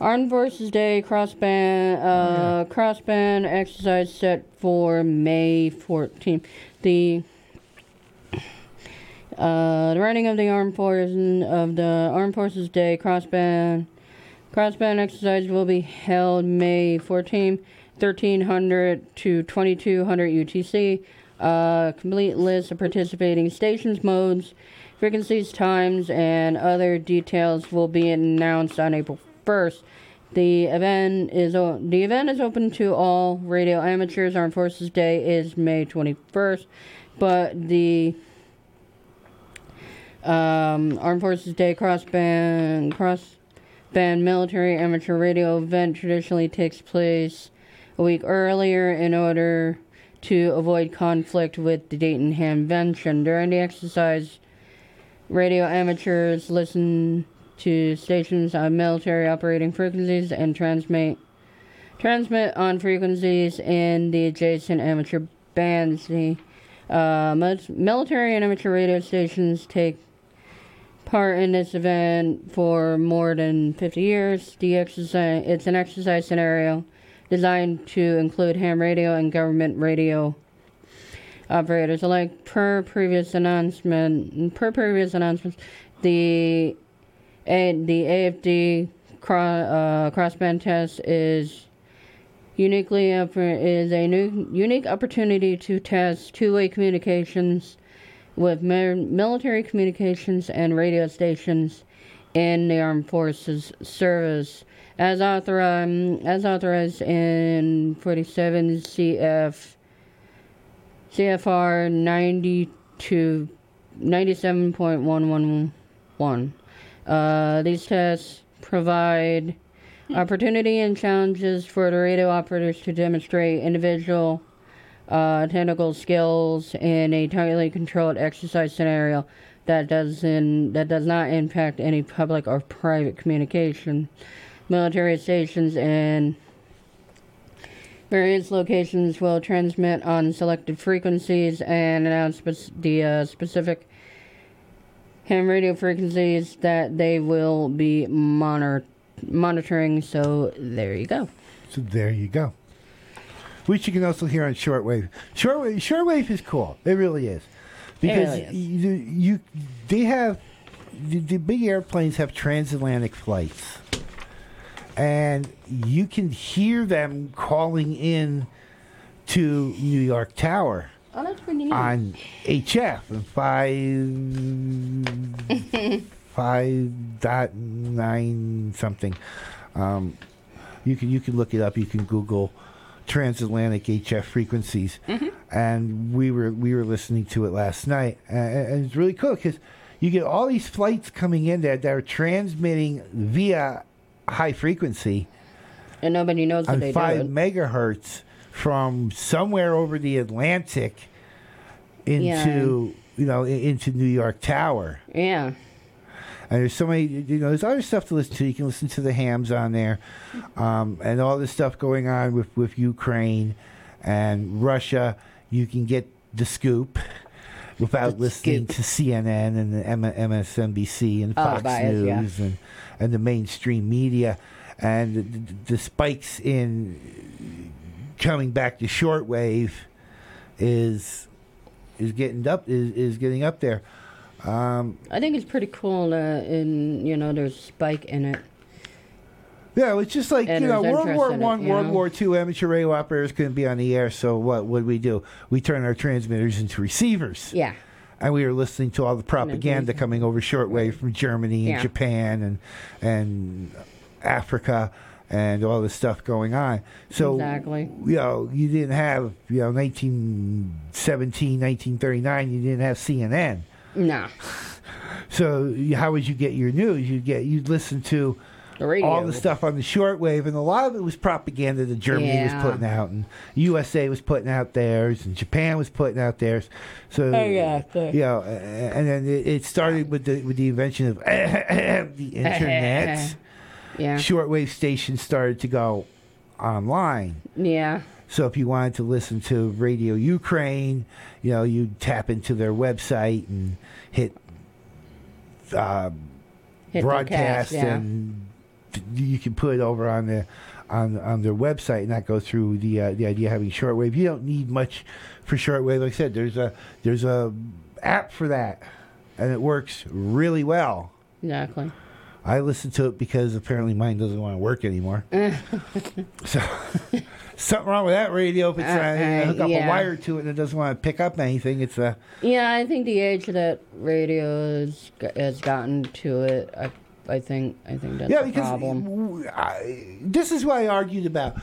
Armed Forces Day crossband uh, crossband exercise set for May 14th. The uh, the running of the Armed Forces of the Armed Forces Day crossband crossband exercise will be held May 14th, 1300 to 2200 UTC. Uh, complete list of participating stations, modes, frequencies, times, and other details will be announced on April 1st. The event is o- the event is open to all radio amateurs. Armed Forces Day is May 21st, but the um, Armed Forces Day crossband crossband military amateur radio event traditionally takes place a week earlier in order to avoid conflict with the Dayton Hamvention. During the exercise, radio amateurs listen to stations on military operating frequencies and transmit transmit on frequencies in the adjacent amateur bands. the uh, mil- military and amateur radio stations take part in this event for more than 50 years. The exercise it's an exercise scenario designed to include ham radio and government radio operators alike. Per previous announcement, per previous announcements, the a, the AFD uh, crossband test is uniquely is a new unique opportunity to test two-way communications with mi- military communications and radio stations in the armed forces service. As authorized as authorized in 47 CF CFR 92 97.111 uh, these tests provide opportunity and challenges for the radio operators to demonstrate individual uh, technical skills in a tightly controlled exercise scenario that doesn't that does not impact any public or private communication. Military stations and various locations will transmit on selected frequencies and announce spec- the uh, specific ham radio frequencies that they will be monitor- monitoring. So there you go. So there you go. Which you can also hear on shortwave. Shortwave, shortwave is cool. It really is, because really is. You, you they have the, the big airplanes have transatlantic flights, and you can hear them calling in to New York Tower Oh, that's pretty neat. on HF five five dot nine something. Um, you can you can look it up. You can Google transatlantic HF frequencies, mm-hmm. and we were we were listening to it last night, and, and it's really cool because you get all these flights coming in there that are transmitting via high frequency and nobody knows that on they five do it. megahertz from somewhere over the Atlantic into you know into New York Tower. Yeah. And there's so many, you know, there's other stuff to listen to. You can listen to the hams on there, um, and all this stuff going on with, with Ukraine and Russia. You can get the scoop without listening to CNN and the M- MSNBC and Oh, Fox yeah. News and, and the mainstream media. And the, the, the spikes in coming back to shortwave is is getting up is, is getting up there. Um, I think it's pretty cool that in you know there's spike in it. Yeah, it's just like And you know, World War One, World know? War Two, amateur radio operators couldn't be on the air. So what would we do? We turn our transmitters into receivers. Yeah. And we were listening to all the propaganda coming over shortwave from Germany and Yeah. Japan and and Africa and all this stuff going on. So Exactly. you know, you didn't have you know 1917, 1939. You didn't have CNN. No. So you- how would you get your news? You get you'd listen to radio. all the stuff on the shortwave, and a lot of it was propaganda that Germany Yeah. was putting out, and USA was putting out theirs, and Japan was putting out theirs. So oh, Exactly. you know, a- and then it, it started with the with the invention of the internet. Yeah. Shortwave stations started to go online. Yeah. So if you wanted to listen to Radio Ukraine, you know, you'd tap into their website and hit, uh, Hit broadcast, cast, yeah. and you can put it over on the on on their website and not go through the uh, the idea of having shortwave. You don't need much for shortwave. Like I said, there's a there's a app for that, and it works really well. Exactly. I listen to it because apparently mine doesn't want to work anymore. So something wrong with that radio. If it's Uh, uh, uh, hook up yeah. a wire to it and it doesn't want to pick up anything, it's a Yeah, I think the age that radio has, has gotten to it, I, I think, I think that's yeah. the Because problem. w- I, this is what I argued about.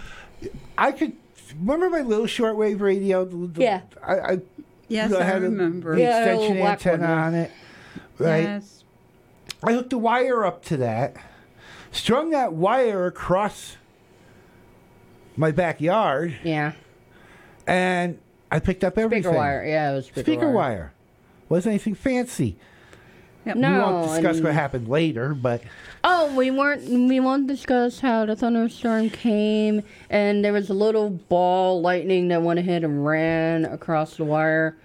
I could remember my little shortwave radio. the- the- Yeah. I, I Yes, you know, I had a- remember. the Yeah, little extension antenna on it. Right. Yes. I hooked a wire up to that, strung that wire across my backyard. Yeah. And I picked up everything. Speaker wire. Yeah, it was speaker, Speaker wire. Wasn't anything fancy. No. we won't discuss and- what happened later, but Oh, we weren't. We won't discuss how the thunderstorm came, and there was a little ball lightning that went ahead and ran across the wire,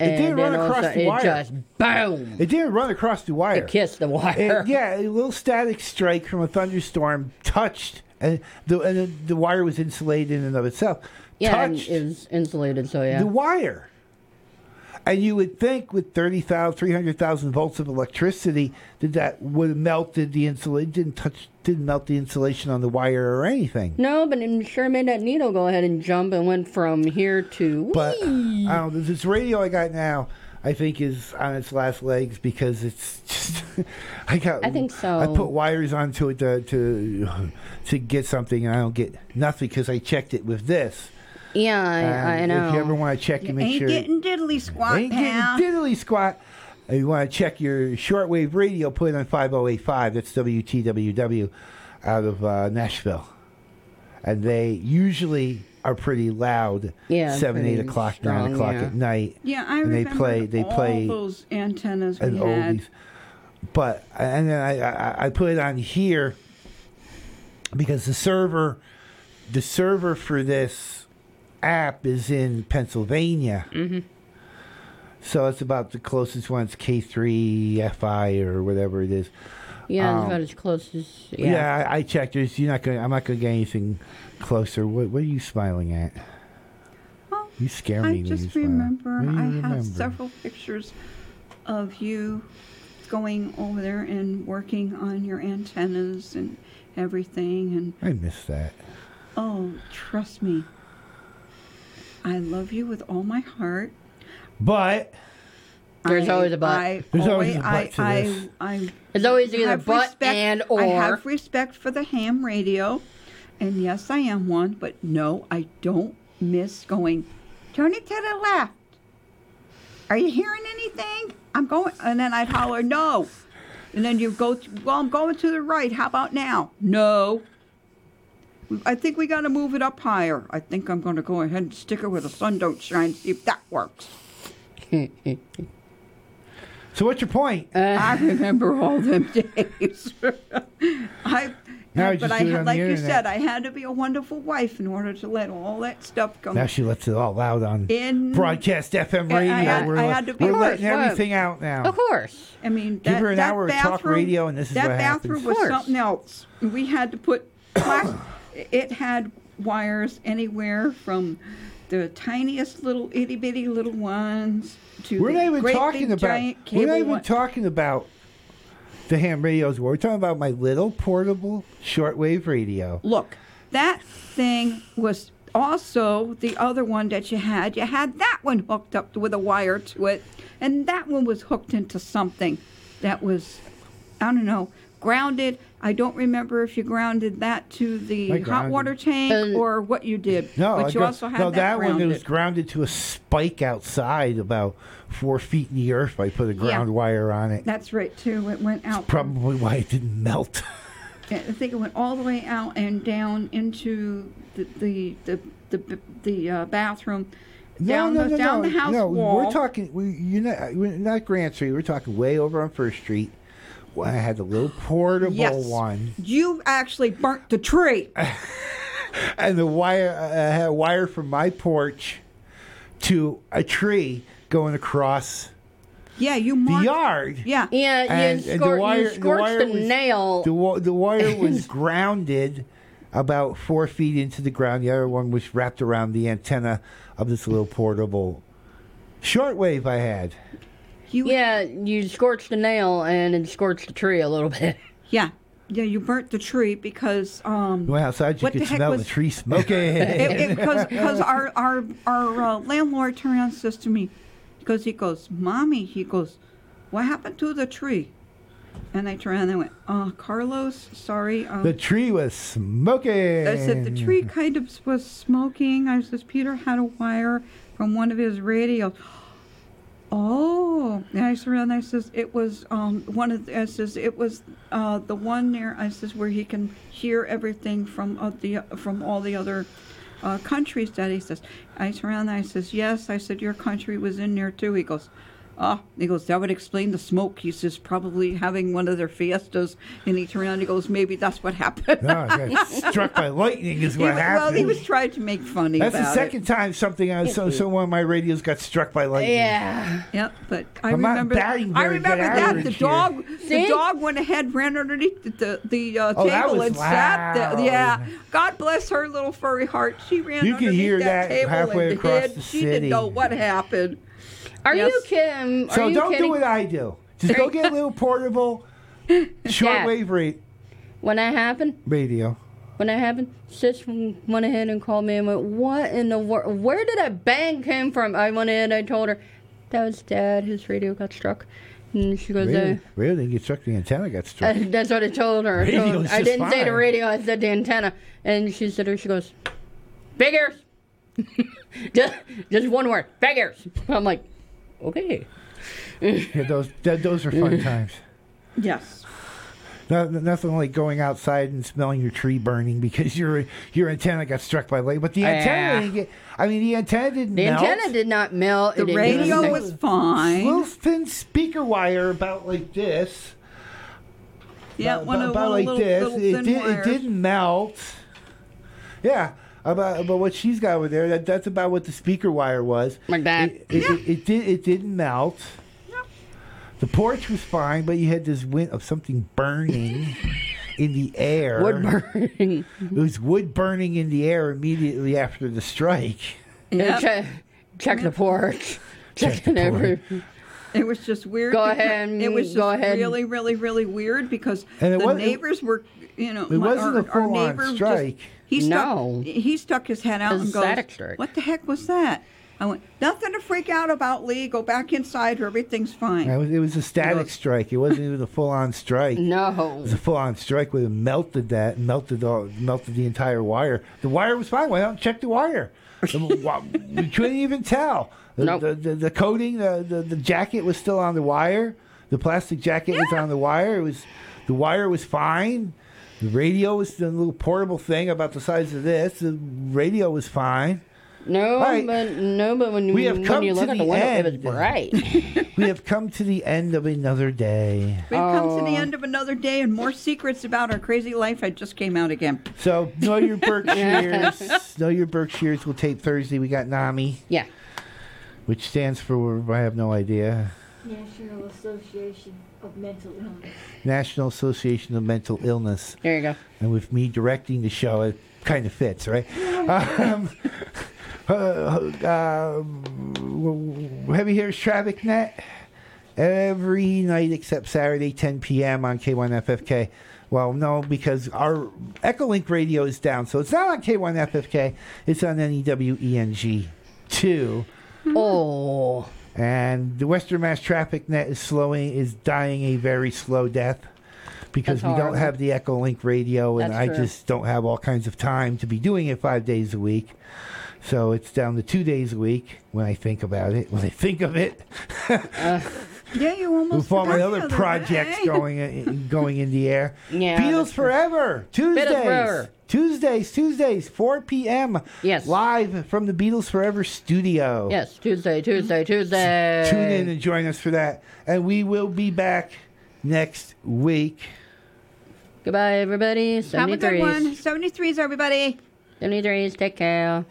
It didn't run all of a across sudden the it wire. just boom. it didn't run across the wire. It kissed the wire. It- yeah, a little static strike from a thunderstorm touched, and the and the, the wire was insulated in and of itself. yeah, and touched it was insulated, so yeah. the wire. And you would think with 30,000, 300,000 volts of electricity that that would have melted the insulation. Didn't touch, didn't melt the insulation on the wire or anything. no, but it sure made that needle go ahead and jump and went from here to. But I don't know, this radio I got now, I think is on its last legs because it's just. I got. I think so. I put wires onto it to to, to get something, and I don't get nothing because I checked it with this. Yeah, I, I know. If you ever want to check, you You make ain't sure. getting diddly squat, ain't pal. getting diddly squat. And you want to check your shortwave radio, put it on 5085. That's WTWW out of uh, Nashville. And they usually are pretty loud. Yeah, 7, 8 pretty o'clock, 9 o'clock yeah. at night. Yeah, I and remember they play, they all play those antennas we an had. oldies. But, and then I, I, I put it on here because the server, the server for this app is in Pennsylvania. Mm-hmm. So it's about the closest one. It's K3FI or whatever it is. Yeah, Um, it's about as close as. yeah, Yeah. I, I checked. There's, you're not going. I'm not going to get anything closer. What, what are you smiling at? you scare me. I just remember What do you I remember? have several pictures of you going over there and working on your antennas and everything and I miss that. oh trust me I love you with all my heart But There's I- always a but. I There's always, always a but I, to this. I, There's always either have but respect- and I have respect for the ham radio, and yes, I am one. But no, I don't miss going. Turn it to the left. Are you hearing anything? I'm going, and then I'd holler no, and then you go. To, well, I'm going to the right. How about now? No. I think we got to move it up higher. I think I'm going to go ahead and stick it where the sun don't shine. See if that works. So what's your point? Uh, I remember all them days. I, Now but I had, like you internet. said, I had to be a wonderful wife in order to let all that stuff come. Now she lets it all out on In- broadcast FM I- I radio. had- we're I had to be- we're letting course, everything out now. Of course. I mean, Give that, her an that hour of bathroom, talk radio and this is that what bathroom happens. was something else. We had to put. plas- it had wires anywhere from the tiniest little itty bitty little ones to We're the not even great talking big about. giant We're not even one. talking about the ham radios. We're talking about my little portable shortwave radio. Look, that thing was also the other one that you had. You had that one hooked up with a wire to it, and that one was hooked into something that was, I don't know, grounded. I don't remember if you grounded that to the hot water tank or what you did. No, but I you gra- also had no, that, one grounded. was grounded to a spike outside, about four feet in the earth. I put a ground Yeah. wire on it. That's right too. It went out. Probably why it didn't melt. I think it went all the way out and down into the the the the, the uh, bathroom. down no, the no, down no, the house no. wall. We're talking. We, you're not. We're not Grant Street. We're talking way over on First Street. When I had the little portable Yes. one, You actually burnt the tree. and the wire. I had a wire from my porch to a tree going across Yeah, you the yard. Yeah. Yeah, you, And- and the wire- you the scorched wire the, was- nail. The the wire was grounded about four feet into the ground. The other one was wrapped around the antenna of this little portable shortwave I had. You, yeah, you scorched the nail and it scorched the tree a little bit. Yeah. Yeah, you burnt the tree because um Went outside, you What could the heck smell was- the tree smoking. because because our our our uh, landlord turned around and says to me, because he goes, "Mommy," he goes, "What happened to the tree?" And I turned around and I went, "Uh, Carlos, sorry." Um, the tree was smoking. I said the tree kind of was smoking. I says Peter had a wire from one of his radios. Oh, I and I says it was um one of the, I says it was uh the one near. I says where he can hear everything from uh, the from all the other uh, countries that he says. I surround. I says yes. I said your country was in there too. He goes, Oh, he goes, that would explain the smoke. He says, probably having one of their fiestas. And he turned around and he goes, maybe that's what happened. No, struck by lightning is what wa- happened. Well, he was trying to make funny That's about the second it. time something on so, so one of my radios got struck by lightning. Yeah. Yep, but I I'm not remember. batting I very good remember that average the here. dog, See? the dog went ahead, ran underneath the the, the uh, Oh, that table was and sat there. Yeah, God bless her little furry heart. She ran You can underneath hear that, that table halfway and across hid. the She city. didn't know what happened. Are Yes. you kidding? Are So you don't kidding? do what I do. Just go get a little portable shortwave rate When that happened, radio. when that happened, sis went ahead and called me and went, "What in the world? Where did that bang come from?" I went in. I told her that was Dad. His radio got struck, and she goes, Radio, uh, radio didn't get struck. The antenna got struck. Uh, that's what I told her. I, told- Radio's I didn't say the radio. I said the antenna. And she said, her, she goes, figures. just, just one word, figures. I'm like, okay. yeah, those that, those are fun times. Yes. No, nothing like going outside and smelling your tree burning because your your antenna got struck by lightning. But the antenna Yeah. didn't get. I mean, the antenna didn't The melt. antenna did not melt. The It radio anything. was fine. little thin speaker wire about like this. Yeah, about, one of about one like little, this. little it, thin did, it didn't melt. Yeah, about about what she's got over there. That that's about what the speaker wire was. Like that. It, it, it, it did. It didn't melt. The porch was fine, but you had this wind of something burning in the air. Wood burning. It was wood burning in the air immediately after the strike. Yep. Check, check the porch. Check Checking the every. It was just weird. Go ahead It was just go ahead. really, really, really weird because And the wasn't- neighbors were, you know, It my- wasn't our, a full-on strike. Just, he stuck, No. he stuck his head out and a goes, static "What the heck was that?" I went, "Nothing to freak out about, Lee. Go back inside. Everything's fine." It was, it was a static strike. It wasn't even a full on strike. No, it was a full on strike would have melted that, melted all, melted the entire wire. The wire was fine. Why don't check the wire? The wa- we couldn't even tell. The, Nope. the, the, the coating, the, the, the jacket was still on the wire. The plastic jacket was on the wire. It was the wire was fine. The radio was the little portable thing about the size of this. The radio was fine. No, Right. but no, but when, We have when come you to look at the the window, it end. was bright. We have come to the end of another day. We've come to the Oh. end of another day, and more secrets about our crazy life. I just came out again. So know your Berkshires. know your Berkshires. We'll tape Thursday. We got NAMI, yeah. which stands for I have no idea. National Association of Mental Illness. National Association of Mental Illness. There you go. And with me directing the show, it kind of fits, right? Um, uh, um, Heavy Hitters Traffic Net every night except Saturday, 10 p.m. on K1FFK. Well, no, because our EchoLink radio is down, so it's not on K1FFK. It's on E NEWENG 2. Oh. And the Western Mass Traffic Net is slowing, is dying a very slow death because That's we don't have the EchoLink radio, and That's I true. just don't have all kinds of time to be doing it five days a week. So it's down to two days a week when I think about it. When I think of it, uh, Yeah, you almost. with all my other projects going in, going in the air. Yeah, Beatles. Forever Tuesdays. Forever. Tuesdays, Tuesdays, 4 p.m. Yes. live from the Beatles Forever studio. Yes, Tuesday, Tuesday, mm-hmm. Tuesday. Tune in and join us for that. And we will be back next week. Goodbye, everybody. Have a good one. 73s, everybody. 73s, take care.